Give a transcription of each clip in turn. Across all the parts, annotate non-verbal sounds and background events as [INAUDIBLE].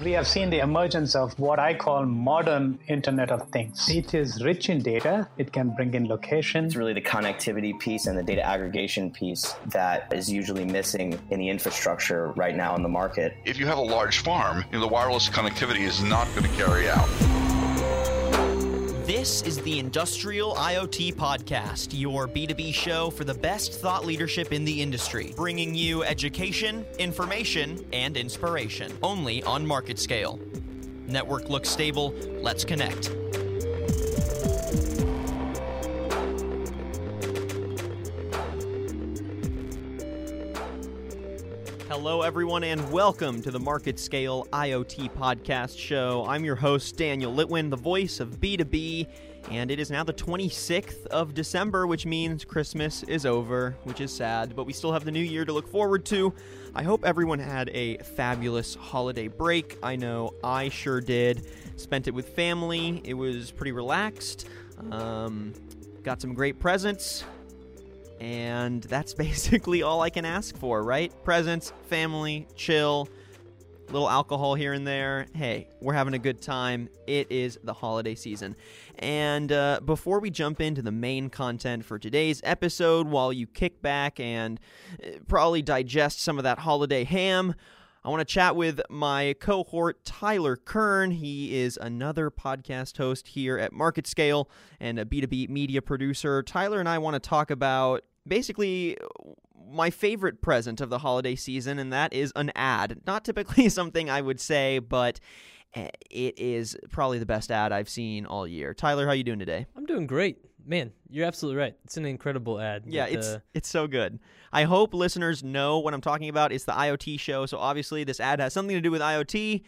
We have seen the emergence of what I call modern Internet of Things. It is rich in data. It can bring in location. It's really the connectivity piece and the data aggregation piece that is usually missing in the infrastructure right now in the market. If you have a large farm, you know, the wireless connectivity is not going to carry out. This is the Industrial IoT Podcast, your B2B show for the best thought leadership in the industry, bringing you education, information, and inspiration, only on market scale. Network looks stable, let's connect. Hello, everyone, and welcome to the Market Scale IoT Podcast Show. I'm your host, Daniel Litwin, the voice of B2B, and it is now the 26th of December, which means Christmas is over, which is sad, but we still have the new year to look forward to. I hope everyone had a fabulous holiday break. I know I sure did. Spent it with family, it was pretty relaxed. Um, got some great presents, and that's [LAUGHS] basically all I can ask for, right? Presents, family, chill, little alcohol here and there. Hey, we're having a good time. It is the holiday season. And uh, before we jump into the main content for today's episode, while you kick back and uh, probably digest some of that holiday ham, I want to chat with my cohort, Tyler Kern. He is another podcast host here at Market Scale and a B2B media producer. Tyler and I want to talk about basically my favorite present of the holiday season, and that is an ad. Not typically [LAUGHS] something I would say, but eh, it is probably the best ad I've seen all year. Tyler, how you doing today? I'm doing great. Man, you're absolutely right. It's an incredible ad. Yeah, but, it's uh, it's so good. I hope listeners know what I'm talking about. It's the IoT show, so obviously this ad has something to do with IoT.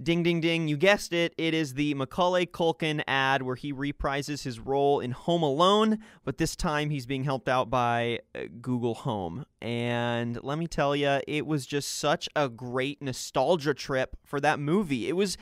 Ding, ding, ding. You guessed it. It is the Macaulay Culkin ad where he reprises his role in Home Alone, but this time he's being helped out by uh, Google Home. And let me tell you, it was just such a great nostalgia trip for that movie. It was,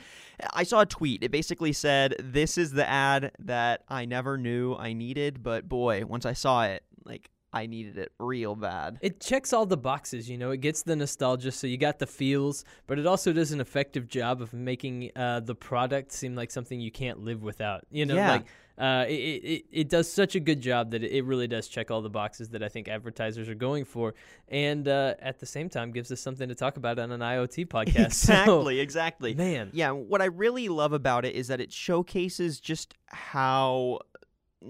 I saw a tweet. It basically said, This is the ad that I never knew I needed, but boy, once I saw it, like, I needed it real bad. it checks all the boxes, you know. It gets the nostalgia, so you got the feels, but it also does an effective job of making uh, the product seem like something you can't live without. You know, Yeah. like uh, it, it, it does such a good job that it, really does check all the boxes that I think advertisers are going for, and uh, at the same time gives us something to talk about on an IoT [LAUGHS] podcast. So, Exactly, exactly. man. Yeah, what I really love about it is that it showcases just how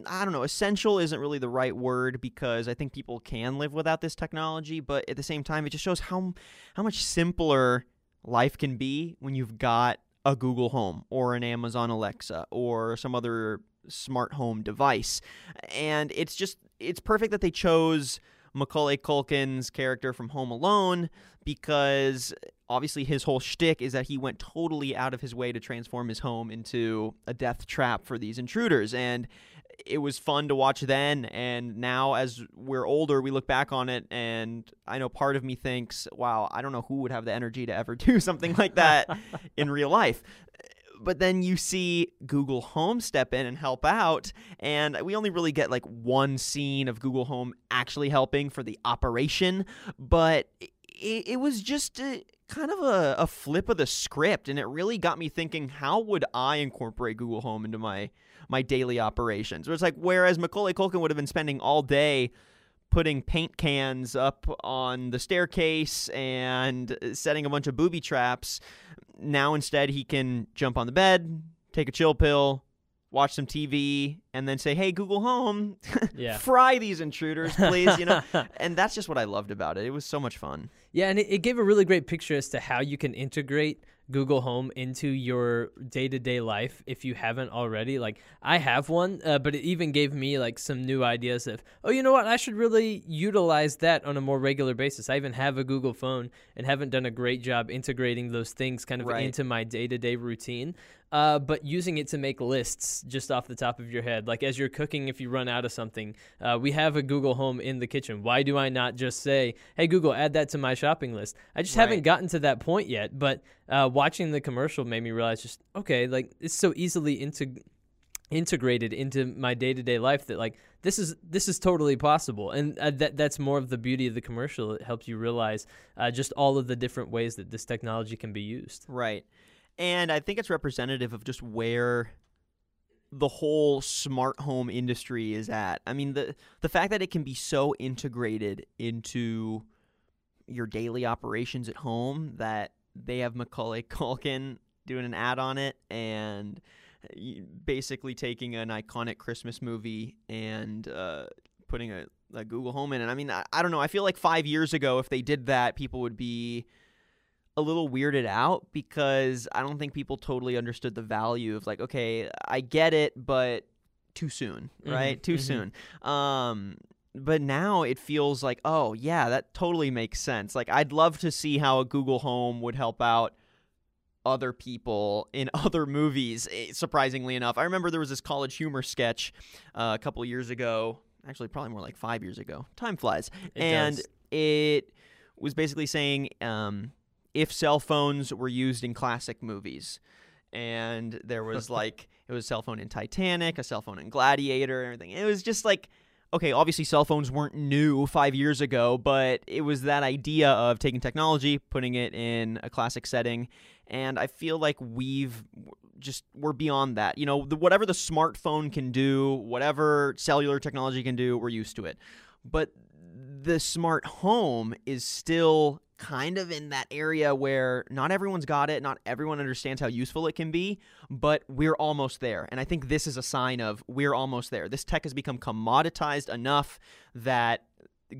I don't know, essential isn't really the right word because I think people can live without this technology, but at the same time it just shows how how much simpler life can be when you've got a Google Home or an Amazon Alexa or some other smart home device. And it's just it's perfect that they chose Macaulay Culkin's character from Home Alone because obviously his whole shtick is that he went totally out of his way to transform his home into a death trap for these intruders. And it was fun to watch then. And now, as we're older, we look back on it, and I know part of me thinks, wow, I don't know who would have the energy to ever [LAUGHS] do something like that [LAUGHS] in real life but then you see Google Home step in and help out, and we only really get like one scene of Google Home actually helping for the operation, but it, it was just a, kind of a, a flip of the script, and it really got me thinking, how would I incorporate Google Home into my my daily operations? Where it's like, whereas Macaulay Culkin would have been spending all day putting paint cans up on the staircase and uh, setting a bunch of booby traps. Now instead he can jump on the bed, take a chill pill, watch some TV, and then say, "Hey Google Home, [LAUGHS] Yeah. fry these intruders, please." You know, [LAUGHS] and that's just what I loved about it. It was so much fun. Yeah, and it, it gave a really great picture as to how you can integrate Google Home into your day to day life if you haven't already. Like, I have one, uh, but it even gave me like some new ideas of, oh, you know what? I should really utilize that on a more regular basis. I even have a Google phone and haven't done a great job integrating those things kind of Right. into my day to day routine. Uh, but using it to make lists just off the top of your head, like as you're cooking, if you run out of something, uh, we have a Google Home in the kitchen. Why do I not just say, "Hey Google, add that to my shopping list"? I just Right. haven't gotten to that point yet. But uh, watching the commercial made me realize, just okay, like it's so easily into integrated into my day-to-day life that like this is this is totally possible and uh, that that's more of the beauty of the commercial it helps you realize uh, just all of the different ways that this technology can be used Right. And I think it's representative of just where the whole smart home industry is at. I mean, the the fact that it can be so integrated into your daily operations at home that they have Macaulay [LAUGHS] Culkin doing an ad on it and basically taking an iconic Christmas movie and uh, putting a, a Google Home in it. I mean, I, I don't know. I feel like five years ago, if they did that, people would be a little weirded out because I don't think people totally understood the value of like, okay, I get it, but too soon, Mhm, right? Too mhm. soon. Um, but now it feels like, oh yeah, that totally makes sense. Like, I'd love to see how a Google Home would help out other people in [LAUGHS] other movies. eh, Surprisingly enough, I remember there was this College Humor sketch uh, a couple years ago. Actually, probably more like five years ago. Time flies, It and does. it was basically saying um, if cell phones were used in classic movies, and there was [LAUGHS] like it was a cell phone in Titanic, a cell phone in Gladiator, and everything. It was just like okay, obviously cell phones weren't new five years ago, but it was that idea of taking technology, putting it in a classic setting, and I feel like we've just we're beyond that. You know, the, whatever the smartphone can do, whatever cellular technology can do, we're used to it. But the smart home is still kind of in that area where not everyone's got it, not everyone understands how useful it can be, but we're almost there. And I think this is a sign of we're almost there. This tech has become commoditized enough that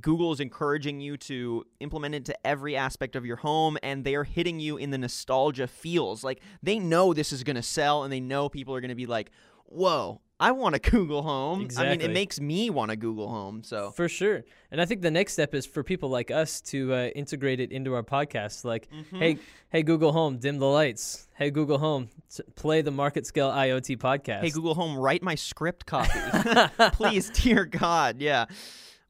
Google is encouraging you to implement it to every aspect of your home, and they are hitting you in the nostalgia feels. Like they know this is going to sell, and they know people are going to be like, "Whoa, I want a [LAUGHS] Google Home." I mean, it makes me want a Google Home. So For sure. And I think the next step is for people like us to uh, integrate it into our podcast. Like, Mm-hmm. hey, hey, Google Home, dim the lights. Hey, Google Home, s- play the Market Scale IoT podcast. Hey Google Home, write my script copy. [LAUGHS] [LAUGHS] Please, dear God. Yeah.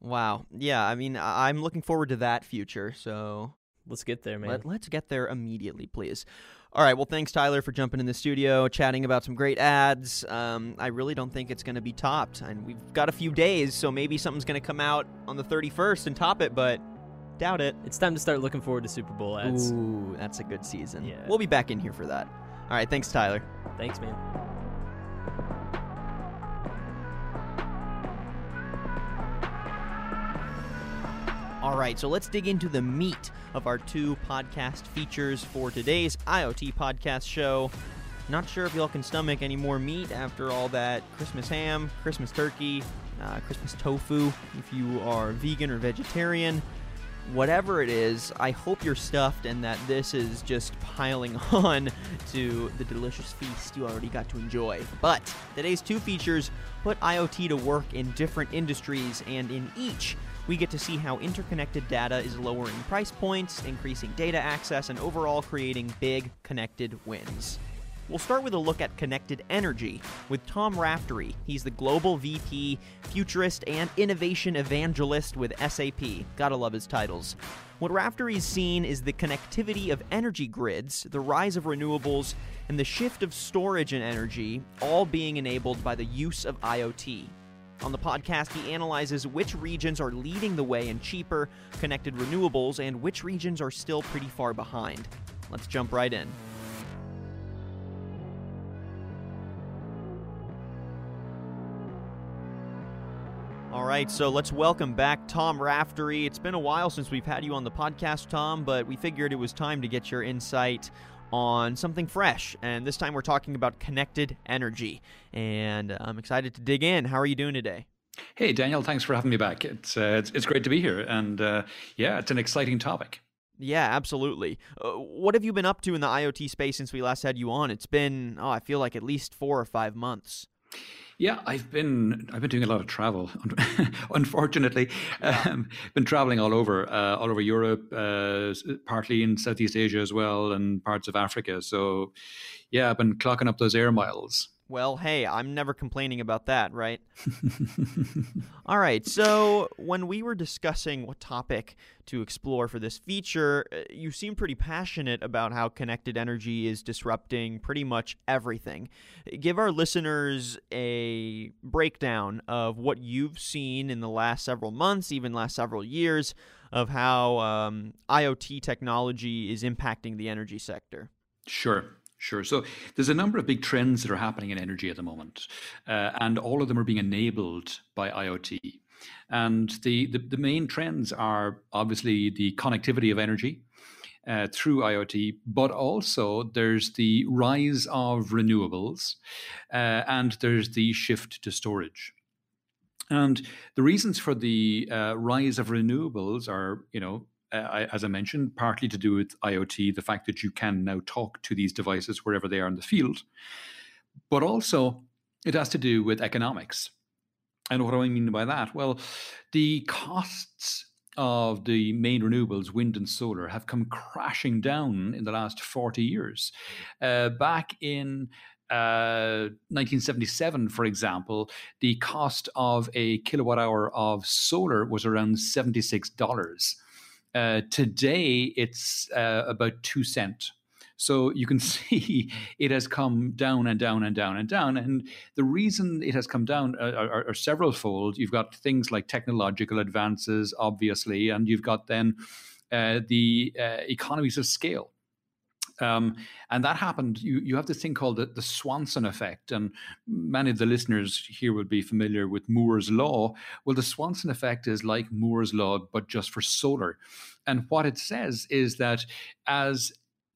Wow. Yeah, I mean, I- I'm looking forward to that future. So Let's get there, man. let, let's get there immediately, please. All right. Well, thanks, Tyler, for jumping in the studio, chatting about some great ads. Um, I really don't think it's going to be topped. And we've got a few days, so maybe something's going to come out on the 31st and top it, but doubt it. it's time to start looking forward to Super Bowl ads. Ooh, that's a good season. Yeah. We'll be back in here for that. All right. Thanks, Tyler. Thanks, man. All right, so let's dig into the meat of our two podcast features for today's IoT podcast show. Not sure if y'all can stomach any more meat after all that Christmas ham, Christmas turkey, uh, Christmas tofu, if you are vegan or vegetarian. Whatever it is, I hope you're stuffed and that this is just piling [LAUGHS] on to the delicious feast you already got to enjoy. But today's two features put IoT to work in different industries, and in each, we get to see how interconnected data is lowering price points, increasing data access, and overall creating big connected wins. We'll start with a look at connected energy with Tom Raftery. He's the Global VP, Futurist, and Innovation Evangelist with SAP. Gotta love his titles. What Raftery's seen is the connectivity of energy grids, the rise of renewables, and the shift of storage and energy, all being enabled by the use of IoT. On the podcast, he analyzes which regions are leading the way in cheaper, connected renewables and which regions are still pretty far behind. Let's jump right in. All right, so let's welcome back Tom Raftery. It's been a while since we've had you on the podcast, Tom, but we figured it was time to get your insight on something fresh. And this time we're talking about connected energy. And I'm excited to dig in. How are you doing today? Hey, Daniel, thanks for having me back. It's uh, it's, it's great to be here, and uh, yeah, it's an exciting topic. Yeah, absolutely. Uh, what have you been up to in the IoT space since we last had you on? It's been, oh, I feel like at least four or five months. Yeah, I've been I've been doing a lot of travel. [LAUGHS] Unfortunately, um, been traveling all over, uh, all over Europe, uh, partly in Southeast Asia as well, and parts of Africa. So, yeah, I've been clocking up those air miles. Well, hey, I'm never complaining about that, right? [LAUGHS] All right, so when we were discussing what topic to explore for this feature, uh, you seem pretty passionate about how connected energy is disrupting pretty much everything. Give our listeners a breakdown of what you've seen in the last several months, even last several years, of how um, IoT technology is impacting the energy sector. Sure. Sure. So there's a number of big trends that are happening in energy at the moment, uh, and all of them are being enabled by IoT. And the, the, the main trends are obviously the connectivity of energy uh, through IoT, but also there's the rise of renewables, uh, and there's the shift to storage. And the reasons for the uh, rise of renewables are, you know, uh, as I mentioned, partly to do with IoT, the fact that you can now talk to these devices wherever they are in the field, but also it has to do with economics. And what do I mean by that? Well, the costs of the main renewables, wind and solar, have come crashing down in the last 40 years. Uh, back in uh, 1977, for example, the cost of a kilowatt hour of solar was around $76. Uh, today, it's uh, about two cent. So you can [LAUGHS] see it has come down and down and down and down. And the reason it has come down uh, are, are, several fold. You've got things like technological advances, obviously, and you've got then uh, the uh, economies of scale. Um, and that happened. You, you have this thing called the, the Swanson effect. And many of the listeners here will be familiar with Moore's Law. Well, the Swanson effect is like Moore's Law, but just for solar. And what it says is that as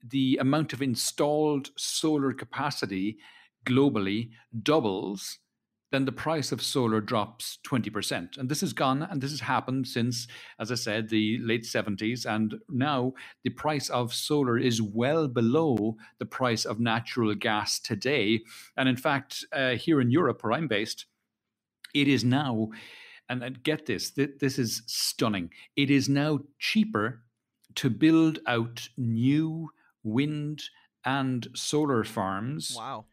the amount of installed solar capacity globally doubles, then the price of solar drops 20%. And this has gone and this has happened since, as I said, the late 70s. And now the price of solar is well below the price of natural gas today. And in fact, uh, here in Europe, where I'm based, it is now, and, and get this, th- this is stunning. It is now cheaper to build out new wind and solar farms. Wow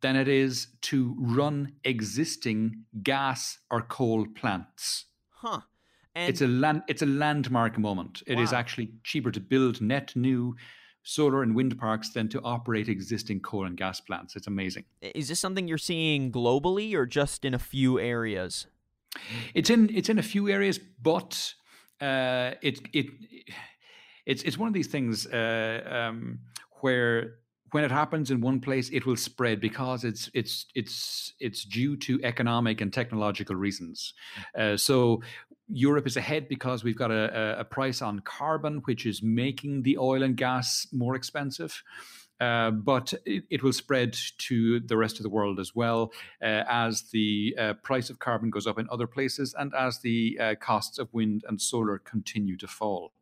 than it is to run existing gas or coal plants. Huh. And it's a land it's a landmark moment. It wow. is actually cheaper to build net new solar and wind parks than to operate existing coal and gas plants. It's amazing. Is this something you're seeing globally or just in a few areas? It's in it's in a few areas, but uh, it it it's it's one of these things uh, um, where when it happens in one place, it will spread because it's it's it's it's due to economic and technological reasons. Uh, so Europe is ahead because we've got a, a, price on carbon, which is making the oil and gas more expensive. Uh, but it, it, will spread to the rest of the world as well uh, as the uh, price of carbon goes up in other places and as the uh, costs of wind and solar continue to fall.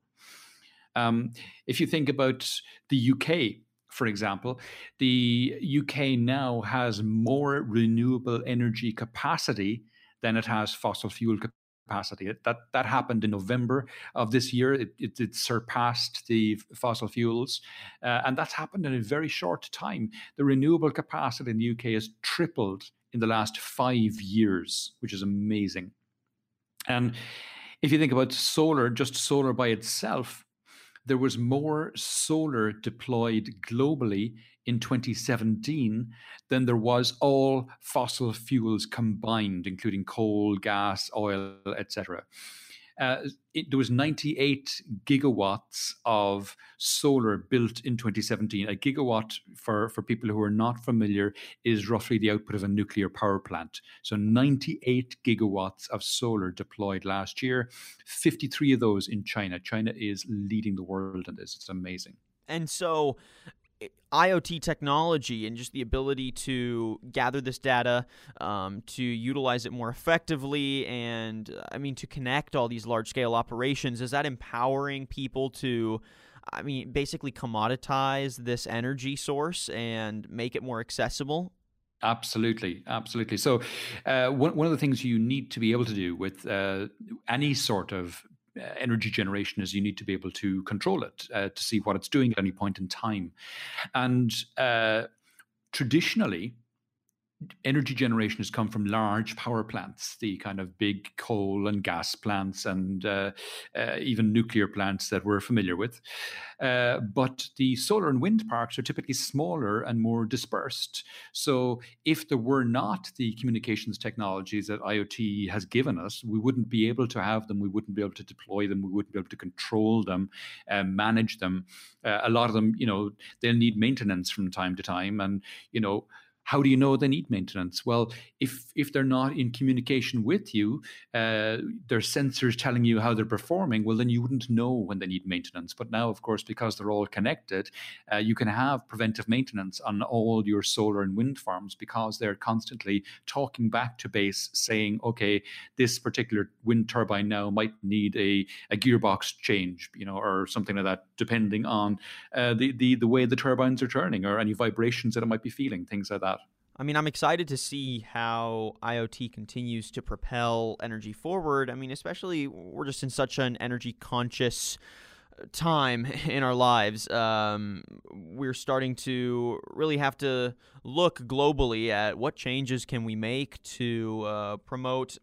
Um, if you think about the UK, for example, the UK now has more renewable energy capacity than it has fossil fuel capacity. That that happened in November of this year. It, it, it surpassed the fossil fuels, uh, and that's happened in a very short time. The renewable capacity in the UK has tripled in the last five years, which is amazing. And if you think about solar, just solar by itself, there was more solar deployed globally in 2017 than there was all fossil fuels combined, including coal, gas, oil, etc. Uh, it, there was 98 gigawatts of solar built in 2017. A gigawatt, for, for people who are not familiar, is roughly the output of a nuclear power plant. So 98 gigawatts of solar deployed last year, 53 of those in China. China is leading the world in this. It's amazing. And so IoT technology and just the ability to gather this data, um, to utilize it more effectively, and uh, I mean, to connect all these large scale operations, is that empowering people to, I mean, basically commoditize this energy source and make it more accessible? Absolutely, absolutely. So, uh, one, one of the things you need to be able to do with uh, any sort of energy generation is you need to be able to control it uh, to see what it's doing at any point in time. And uh, traditionally, energy generation has come from large power plants, the kind of big coal and gas plants, and uh, uh, even nuclear plants that we're familiar with. Uh, but the solar and wind parks are typically smaller and more dispersed. So, if there were not the communications technologies that IoT has given us, we wouldn't be able to have them. We wouldn't be able to deploy them. We wouldn't be able to control them, and manage them. Uh, a lot of them, you know, they'll need maintenance from time to time, and you know how do you know they need maintenance? Well, if if they're not in communication with you, uh, their sensors telling you how they're performing, well, then you wouldn't know when they need maintenance. But now, of course, because they're all connected, uh, you can have preventive maintenance on all your solar and wind farms because they're constantly talking back to base, saying, okay, this particular wind turbine now might need a, a gearbox change, you know, or something like that, depending on uh, the, the the way the turbines are turning or any vibrations that it might be feeling, things like that. I mean, I'm excited to see how IoT continues to propel energy forward. I mean, especially we're just in such an energy conscious time [LAUGHS] in our lives. Um, we're starting to really have to look globally at what changes can we make to uh, promote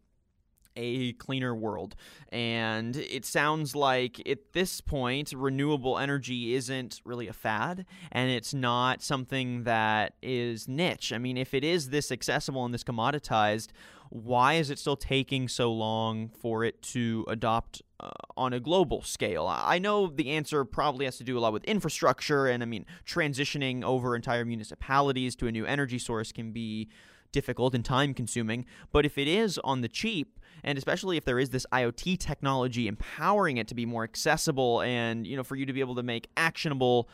a cleaner world. And it sounds like at this point, renewable energy isn't really a fad and it's not something that is niche. I mean, if it is this accessible and this commoditized, why is it still taking so long for it to adopt uh, on a global scale? I know the answer probably has to do a lot with infrastructure, and I mean, transitioning over entire municipalities to a new energy source can be difficult and time consuming. But if it is on the cheap, and especially if there is this IoT technology empowering it to be more accessible and you know for you to be able to make actionable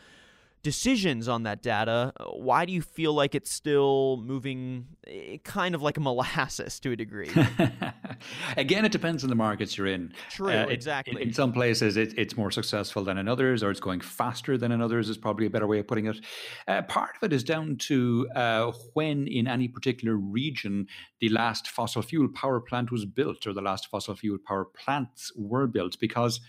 decisions on that data, why do you feel like it's still moving eh, kind of like a [LAUGHS] molasses to a degree? [LAUGHS] [LAUGHS] Again, it depends on the markets you're in. True, uh, exactly. in, in, some places, it, it's more successful than in others, or it's going faster than in others, is probably a better way of putting it. Uh, part of it is down to uh, when in any particular region the last fossil fuel power plant was built, or the last fossil fuel power plants were built, because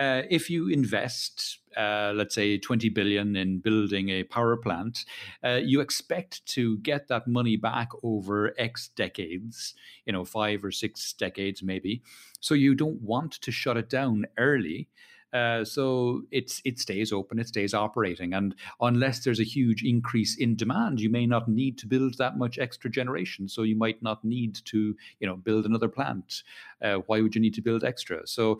uh, if you invest, uh, let's say, 20 billion in building a power plant, uh, you expect to get that money back over X decades, you know, five or six decades maybe. So you don't want to shut it down early. Uh, so it's it stays open, it stays operating, and unless there's a huge increase in demand, you may not need to build that much extra generation. So you might not need to, you know, build another plant. Uh, why would you need to build extra? So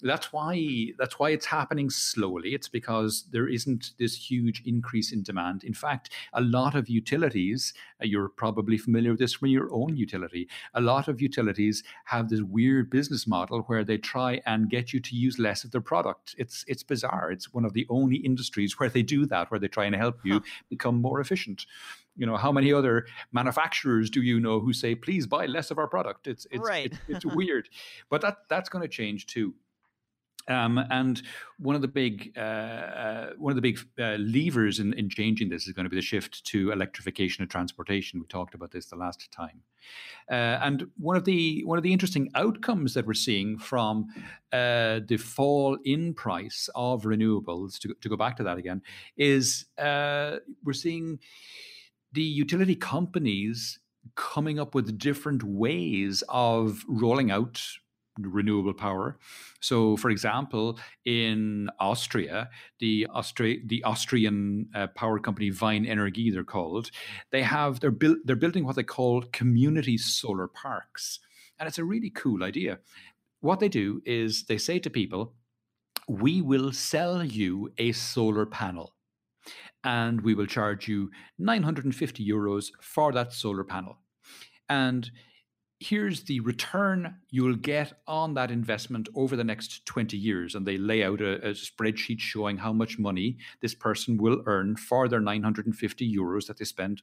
that's why that's why it's happening slowly. It's because there isn't this huge increase in demand. In fact a lot of utilities uh, you're probably familiar with this from your own utility a lot of utilities have this weird business model where they try and get you to use less of their product. It's it's bizarre. It's one of the only industries [LAUGHS] where they do that where they try and help you huh. become more efficient. You know how many other manufacturers do you know who say please buy less of our product? It's it's right. it's, it's [LAUGHS] weird. But that that's going to change too um, and one of the big uh, uh, one of the big uh, levers in, in changing this is going to be the shift to electrification of transportation. We talked about this the last time, uh, and one of the one of the interesting outcomes that we're seeing from uh, the fall in price of renewables, to, to go back to that again, is uh, we're seeing the utility companies coming up with different ways of rolling out renewable power. So, for example, in Austria, the the Austrian uh, power company Wien Energie, they're called, they have they're built they're building what they call community solar parks, and it's a really cool idea. What they do is they say to people, "We will sell you a solar panel." And we will charge you 950 euros for that solar panel. And here's the return you'll get on that investment over the next 20 years. And they lay out a, a, spreadsheet showing how much money this person will earn for their 950 euros that they spend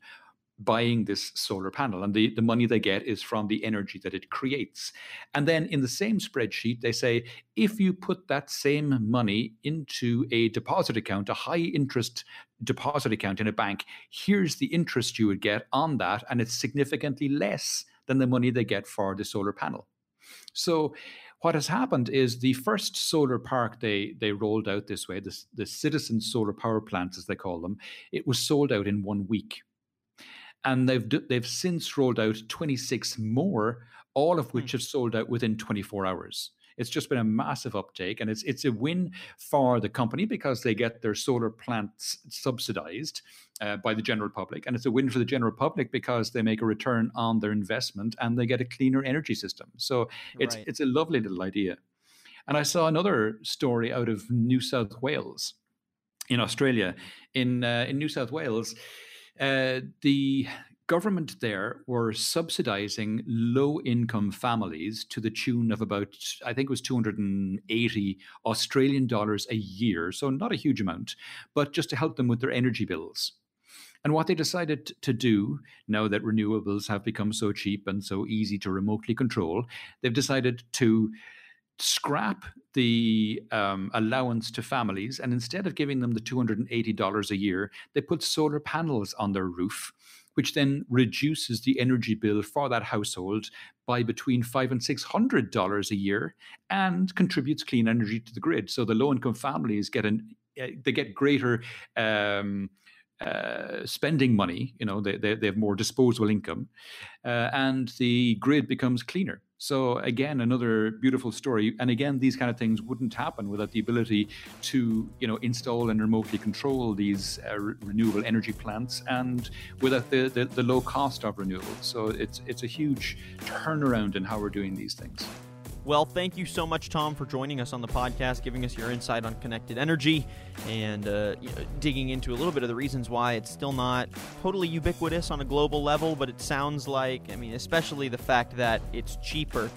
buying this solar panel. And the, the money they get is from the energy that it creates. And then in the same spreadsheet, they say if you put that same money into a deposit account, a high interest deposit account in a bank, here's the interest you would get on that. And it's significantly less than the money they get for the solar panel. So what has happened is the first solar park they they rolled out this way, the, the citizen solar power plants as they call them, it was sold out in one week. and they've they've since rolled out 26 more, all of hmm. which have sold out within 24 hours. It's just been a massive uptake, and it's it's a win for the company because they get their solar plants subsidized uh, by the general public, and it's a win for the general public because they make a return on their investment and they get a cleaner energy system. So it's Right. it's a lovely little idea. And I saw another story out of New South Wales in Australia. In uh, in New South Wales, uh, the government there were subsidizing low income families to the tune of about I think it was 280 Australian dollars a year, so not a huge amount, but just to help them with their energy bills. And what they decided to do, now that renewables have become so cheap and so easy to remotely control, they've decided to scrap the um, allowance to families. And instead of giving them the $280 a year, they put solar panels on their roof, which then reduces the energy bill for that household by between five and six hundred dollars a year, and contributes clean energy to the grid. So the low-income families get an uh, they get greater um, uh, spending money. You know, they, they, they have more disposable income, uh, and the grid becomes cleaner. So again, another beautiful story. And again, these kind of things wouldn't happen without the ability to, you know, install and remotely control these uh, re- renewable energy plants, and without the, the the low cost of renewables. So it's it's a huge turnaround in how we're doing these things. Well, thank you so much, Tom, for joining us on the podcast, giving us your insight on connected energy, and uh, you know, digging into a little bit of the reasons why it's still not totally ubiquitous on a global level. But it sounds like, I mean, especially the fact that it's cheaper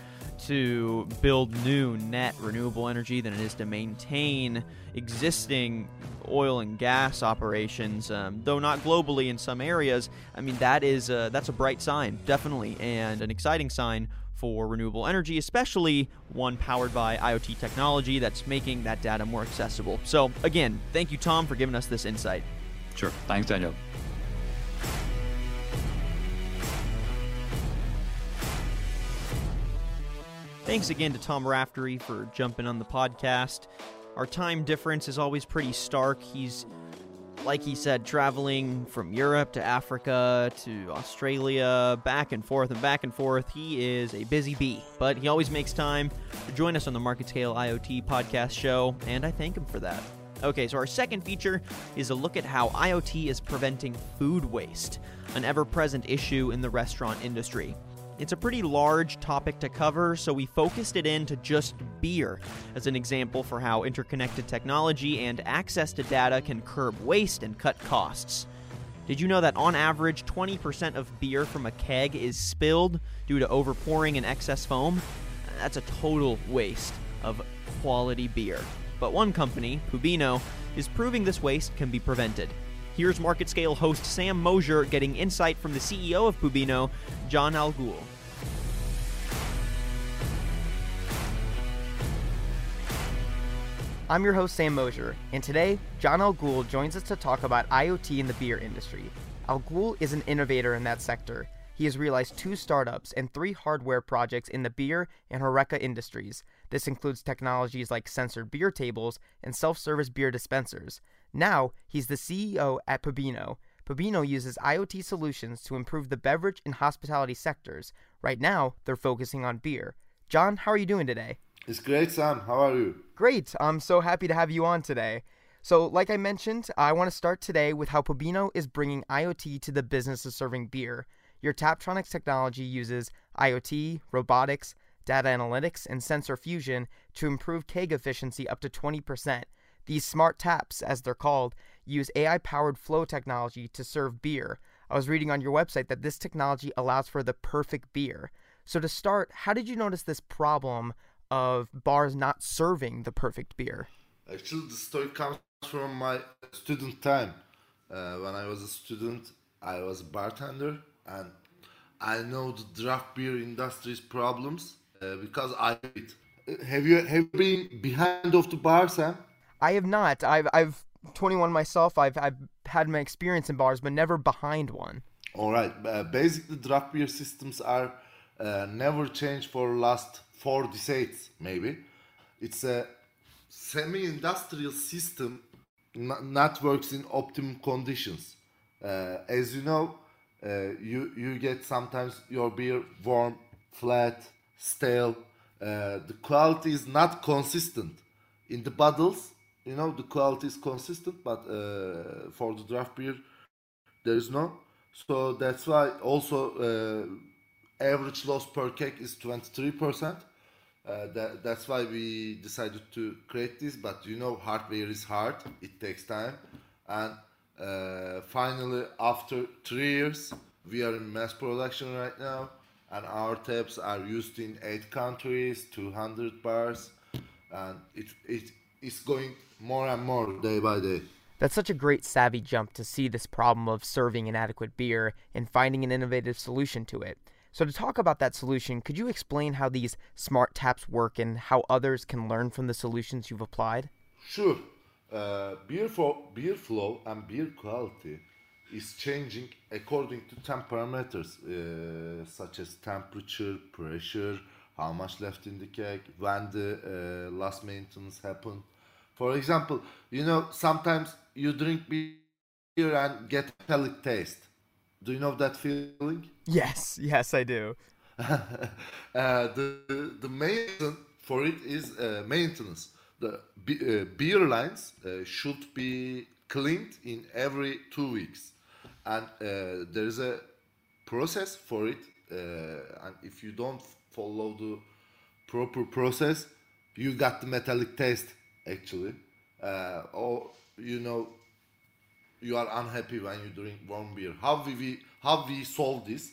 to build new net renewable energy than it is to maintain existing oil and gas operations, um, though not globally in some areas. I mean, that is uh, that's a bright sign, definitely, and an exciting sign for renewable energy, especially one powered by IoT technology that's making that data more accessible. So, again, thank you, Tom, for giving us this insight. Sure. Thanks, Daniel. Thanks again to Tom Raftery for jumping on the podcast. Our time difference is always pretty stark. He's, like he said, traveling from Europe to Africa to Australia, back and forth and back and forth. He is a busy bee, but he always makes time to join us on the Market Scale IoT podcast show, and I thank him for that. Okay, so our second feature is a look at how IoT is preventing food waste, an ever present issue in the restaurant industry. It's a pretty large topic to cover, so we focused it into just beer as an example for how interconnected technology and access to data can curb waste and cut costs. Did you know that on average, 20% of beer from a keg is spilled due to overpouring and excess foam? That's a total waste of quality beer. But one company, Pubinno, is proving this waste can be prevented. Here's Market Scale host Sam Mosier getting insight from the CEO of Pubinno, John Al Ghul. I'm your host, Sam Mosier, and today, John Al Ghul joins us to talk about IoT in the beer industry. Al Ghul is an innovator in that sector. He has realized two startups and three hardware projects in the beer and Horeca industries. This includes technologies like sensored beer tables and self service beer dispensers. Now, he's the CEO at Pubinno. Pubinno uses IoT solutions to improve the beverage and hospitality sectors. Right now, they're focusing on beer. John, how are you doing today? It's great, Sam. How are you? Great. I'm so happy to have you on today. So, like I mentioned, I want to start today with how Pubinno is bringing IoT to the business of serving beer. Your Taptronics technology uses IoT, robotics, data analytics, and sensor fusion to improve keg efficiency up to 20%. These smart taps, as they're called, use AI powered flow technology to serve beer. I was reading on your website that this technology allows for the perfect beer. So, to start, how did you notice this problem of bars not serving the perfect beer? Actually, the story comes from my student time. Uh, when I was a student, I was a bartender, and I know the draft beer industry's problems uh, because I. Have you have you been behind of the bar, Sam? I have not. I've I've 21 myself. I've I've had my experience in bars, but never behind one. All right. Uh, basically, draft beer systems are uh, never changed for last four decades, maybe. It's a semi-industrial system, not works in optimum conditions. Uh, as you know, uh, you you get sometimes your beer warm, flat, stale. Uh, the quality is not consistent in the bottles. You know the quality is consistent, but uh, for the draft beer, there is no. So that's why also average loss per keg is twenty three percent. Uh, that, that's why we decided to create this. But you know, hardware is hard; it takes time, and uh, finally, after three years, we are in mass production right now, and our taps are used in eight countries, 200 bars, and it, it is going more and more day by day. That's such a great savvy jump to see this problem of serving inadequate beer and finding an innovative solution to it. So, to talk about that solution, could you explain how these smart taps work and how others can learn from the solutions you've applied? Sure uh, beer, for, beer flow and beer quality is changing according to 10 parameters uh, such as temperature, pressure, how much left in the keg, when the uh, last maintenance happened. For example, you know, sometimes you drink beer and get a taste. Do you know that feeling? Yes, yes, I do. [LAUGHS] uh, the, the main reason for it is uh, maintenance the uh, beer lines uh, should be cleaned in every two weeks and uh, there is a process for it uh, and if you don't follow the proper process you got the metallic taste actually uh, or you know you are unhappy when you drink warm beer. How we how we solve this?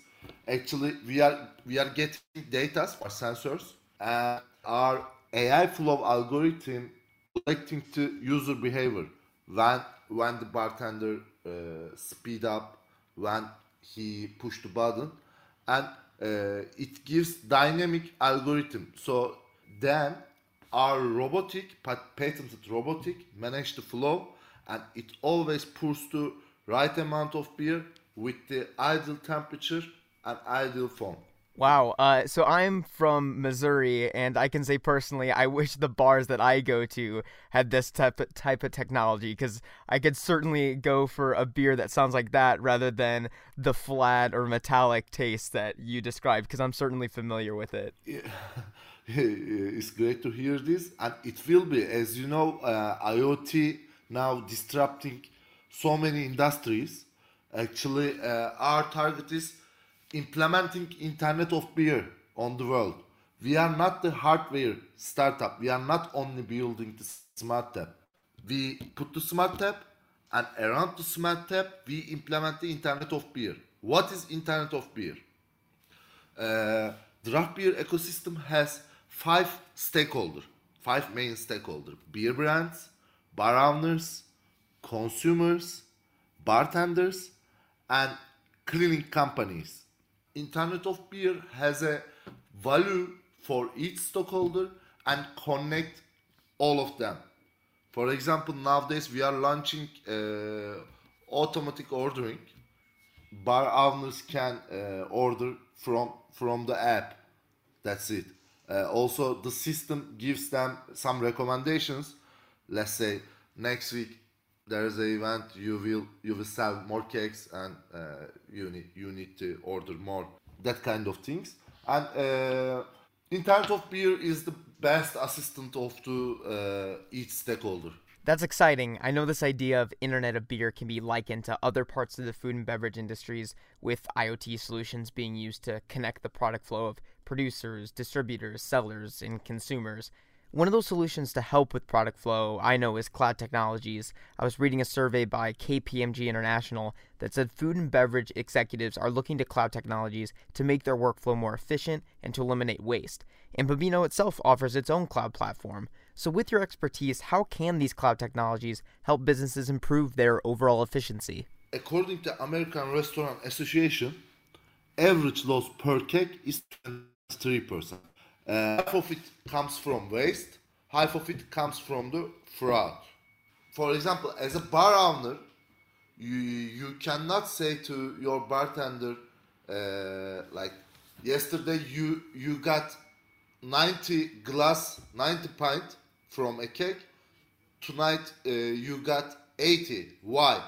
Actually we are we are getting data for sensors and our AI flow algorithm collecting to user behavior. When when the bartender uh, speed up when he push the button and uh, it gives dynamic algorithm. So then our robotic patented robotic manage the flow and it always pours the right amount of beer with the ideal temperature and ideal foam Wow. Uh, so I'm from Missouri, and I can say personally, I wish the bars that I go to had this type of, type of technology because I could certainly go for a beer that sounds like that rather than the flat or metallic taste that you described because I'm certainly familiar with it. Yeah. [LAUGHS] it's great to hear this, and it will be, as you know, uh, IoT now disrupting so many industries. Actually, uh, our target is implementing Internet of Beer on the world. We are not the hardware startup. We are not only building the smart tap. We put the smart tap and around the smart tap we implement the Internet of Beer. What is Internet of Beer? Uh, draft beer ecosystem has five stakeholders, five main stakeholders: beer brands, bar owners, consumers, bartenders, and cleaning companies. Internet of Beer has a value for each stockholder and connect all of them. For example, nowadays we are launching uh, automatic ordering. Bar owners can uh, order from from the app. That's it. Uh, also, the system gives them some recommendations. Let's say next week there is an event you will you will sell more cakes and uh, you need you need to order more that kind of things and uh, terms of beer is the best assistant of the uh, each stakeholder that's exciting. I know this idea of Internet of Beer can be likened to other parts of the food and beverage industries, with IoT solutions being used to connect the product flow of producers, distributors, sellers, and consumers. One of those solutions to help with product flow I know is cloud technologies. I was reading a survey by KPMG International that said food and beverage executives are looking to cloud technologies to make their workflow more efficient and to eliminate waste. And Pubinno itself offers its own cloud platform. So, with your expertise, how can these cloud technologies help businesses improve their overall efficiency? According to American Restaurant Association, average loss per cake is 23%. Uh, half of it comes from waste, half of it comes from the fraud. For example, as a bar owner, you you cannot say to your bartender uh, like yesterday you you got 90 glass 90 pint from a cake tonight uh, you got 80 why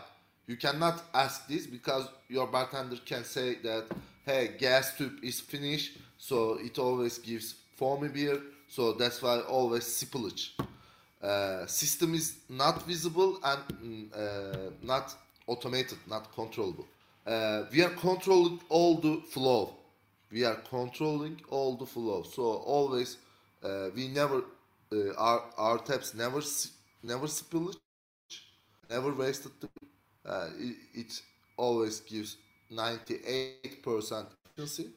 you cannot ask this because your bartender can say that hey gas tube is finished so it always gives foamy beer so that's why always sippage uh, system is not visible and mm, uh, not automated not controllable. Uh, we are controlling all the flow. We are controlling all the flow. So always uh, we never uh, our our taps never never spillage never wasted uh, it, it always gives 98% efficiency.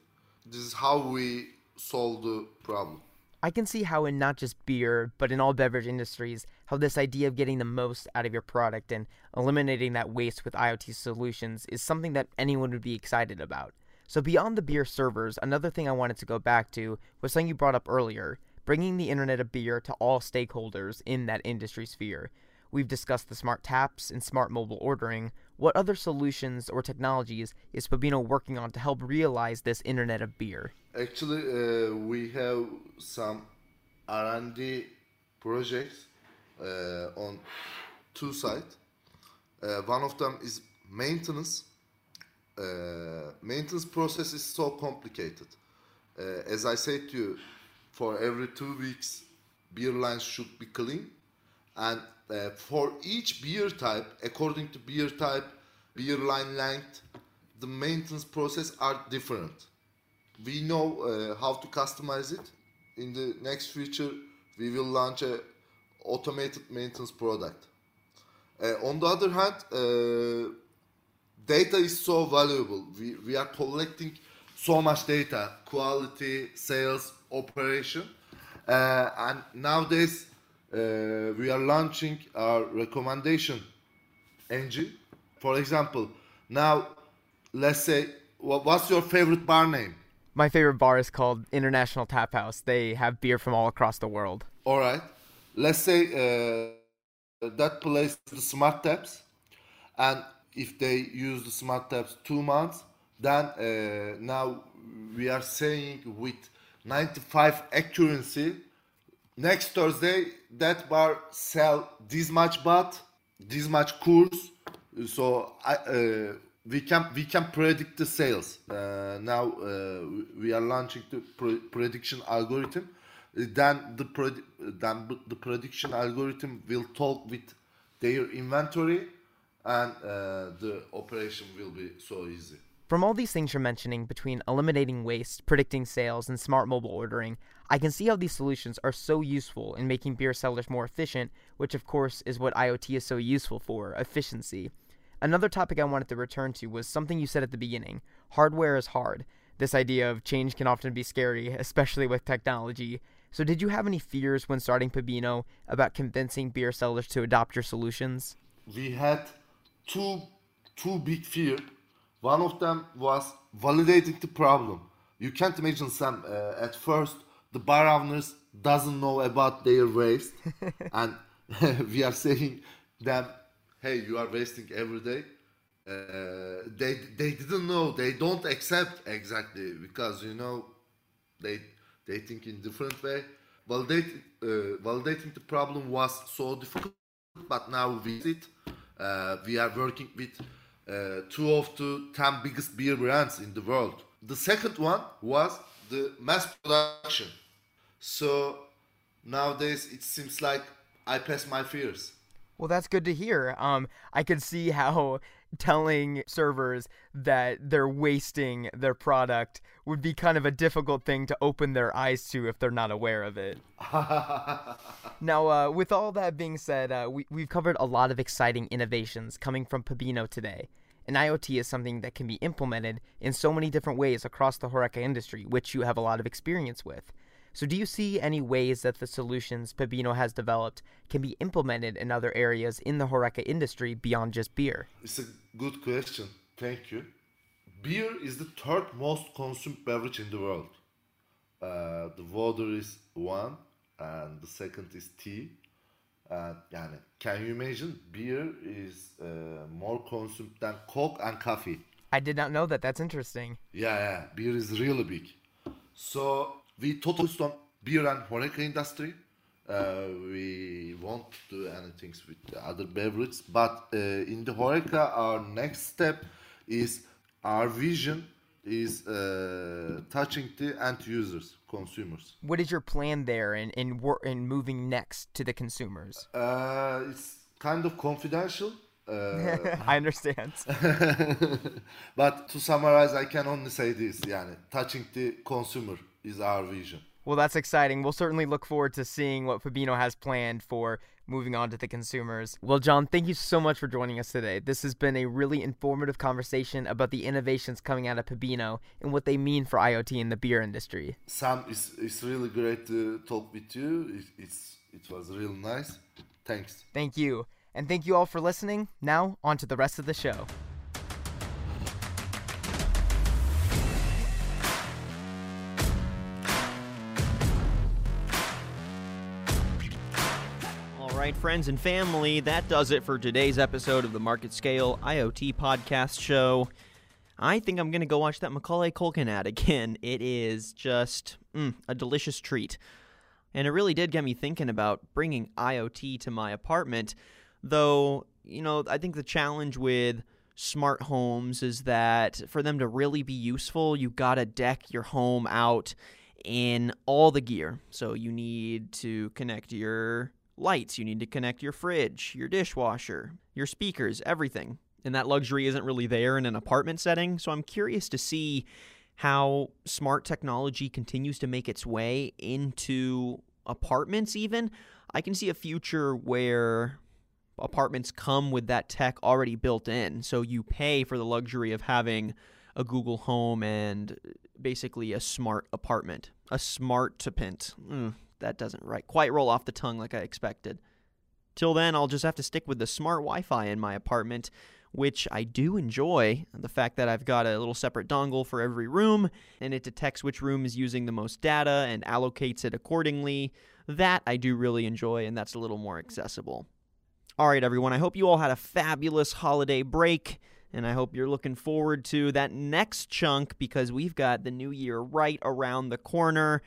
This is how we solve the problem. I can see how in not just beer, but in all beverage industries, how this idea of getting the most out of your product and eliminating that waste with IoT solutions is something that anyone would be excited about. So beyond the beer servers, another thing I wanted to go back to was something you brought up earlier, bringing the internet of beer to all stakeholders in that industry sphere. We've discussed the smart taps and smart mobile ordering. What other solutions or technologies is Pubinno working on to help realize this internet of beer? Actually, uh, we have some R&D projects uh, on two sides. Uh, one of them is maintenance. Uh, maintenance process is so complicated. Uh, as I said to you, for every two weeks, beer lines should be clean, and uh, for each beer type, according to beer type, beer line length, the maintenance process are different. We know uh, how to customize it. In the next future, we will launch a automated maintenance product. Uh, on the other hand, uh, data is so valuable. We, we are collecting so much data, quality, sales, operation. Uh, and nowadays, uh, we are launching our recommendation engine. For example, now let's say, what's your favorite bar name? My favorite bar is called International Tap House. They have beer from all across the world. All right. Let's say uh, that place the smart taps, and if they use the smart taps two months, then uh, now we are saying with 95 accuracy, next Thursday that bar sell this much baht, this much course. So I, uh, we can we can predict the sales. Uh, now uh, we are launching the pre- prediction algorithm. Then the pred- then the prediction algorithm will talk with their inventory, and uh, the operation will be so easy. From all these things you're mentioning, between eliminating waste, predicting sales, and smart mobile ordering, I can see how these solutions are so useful in making beer sellers more efficient, which of course is what IoT is so useful for efficiency. Another topic I wanted to return to was something you said at the beginning hardware is hard. This idea of change can often be scary, [LAUGHS] especially with technology. So, did you have any fears when starting Pubinno about convincing beer sellers to adopt your solutions? we had two two big fear. One of them was validating the problem. You can't imagine Sam. Uh, at first, the bar owners doesn't know about their waste, [LAUGHS] and [LAUGHS] we are saying them, "Hey, you are wasting every day." Uh, they they didn't know. They don't accept exactly because you know they they think in different way. Validate, uh, validating the problem was so difficult, but now we see it. Uh, we are working with uh, two of the 10 biggest beer brands in the world. The second one was the mass production. So nowadays it seems like I pass my fears. Well, that's good to hear. Um, I could see how [LAUGHS] telling servers that they're wasting their product would be kind of a difficult thing to open their eyes to if they're not aware of it. [LAUGHS] now, uh, with all that being said, uh, we, we've covered a lot of exciting innovations coming from Pubinno today. And IoT is something that can be implemented in so many different ways across the Horeca industry, which you have a lot of experience with. So, do you see any ways that the solutions Pubinno has developed can be implemented in other areas in the Horeca industry beyond just beer? It's a good question. Thank you. Beer is the third most consumed beverage in the world. Uh, the water is one, and the second is tea. Uh, yani, can you imagine? Beer is uh, more consumed than Coke and coffee. I did not know that. That's interesting. Yeah, yeah, beer is really big. So we focused on beer and horeca industry. Uh, we won't do anything with the other beverages, but uh, in the Horeca, our next step is our vision is uh, touching the end users, consumers. What is your plan there in in, wor- in moving next to the consumers? Uh, it's kind of confidential. Uh, [LAUGHS] I understand. [LAUGHS] but to summarize, I can only say this: yani, touching the consumer is our vision. Well, that's exciting. We'll certainly look forward to seeing what Pubinno has planned for moving on to the consumers. Well, John, thank you so much for joining us today. This has been a really informative conversation about the innovations coming out of Pubinno and what they mean for IoT in the beer industry. Sam, it's, it's really great to talk with you. It, it's it was real nice. Thanks. Thank you. And thank you all for listening. Now, on to the rest of the show. Right, friends and family, that does it for today's episode of the Market Scale IoT Podcast Show. I think I'm going to go watch that Macaulay Culkin ad [LAUGHS] again. It is just mm, a delicious treat. And it really did get me thinking about bringing IoT to my apartment. Though, you know, I think the challenge with smart homes is that for them to really be useful, you got to deck your home out in all the gear. So you need to connect your lights, you need to connect your fridge, your dishwasher, your speakers, everything. And that luxury isn't really there in an apartment setting. So I'm curious to see how smart technology continues to make its way into apartments, even. I can see a future where apartments come with that tech already built in. So you pay for the luxury of having a Google Home and basically a smart apartment, a smart tapint. Mm, that doesn't right quite roll off the tongue like I expected. Till then, I'll just have to stick with the smart Wi-Fi in my apartment, which I do enjoy. The fact that I've got a little separate dongle for every room, and it detects which room is using the most data and allocates it accordingly. That I do really enjoy, and that's a little more accessible. All right, everyone, I hope you all had a fabulous holiday break. And I hope you're looking forward to that next chunk because we've got the new year right around the corner.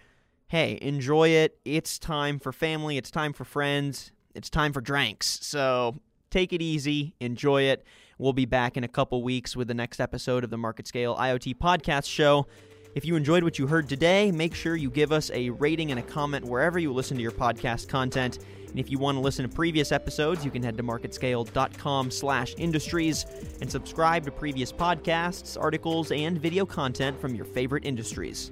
Hey, enjoy it. It's time for family, it's time for friends, it's time for drinks. So take it easy, enjoy it. We'll be back in a couple weeks with the next episode of the Market Scale IoT Podcast Show. If you enjoyed what you heard today, make sure you give us a rating and a comment wherever you listen to your podcast content. And if you want to listen to previous episodes, you can head to marketscale.com slash industries and subscribe to previous podcasts, articles, and video content from your favorite industries.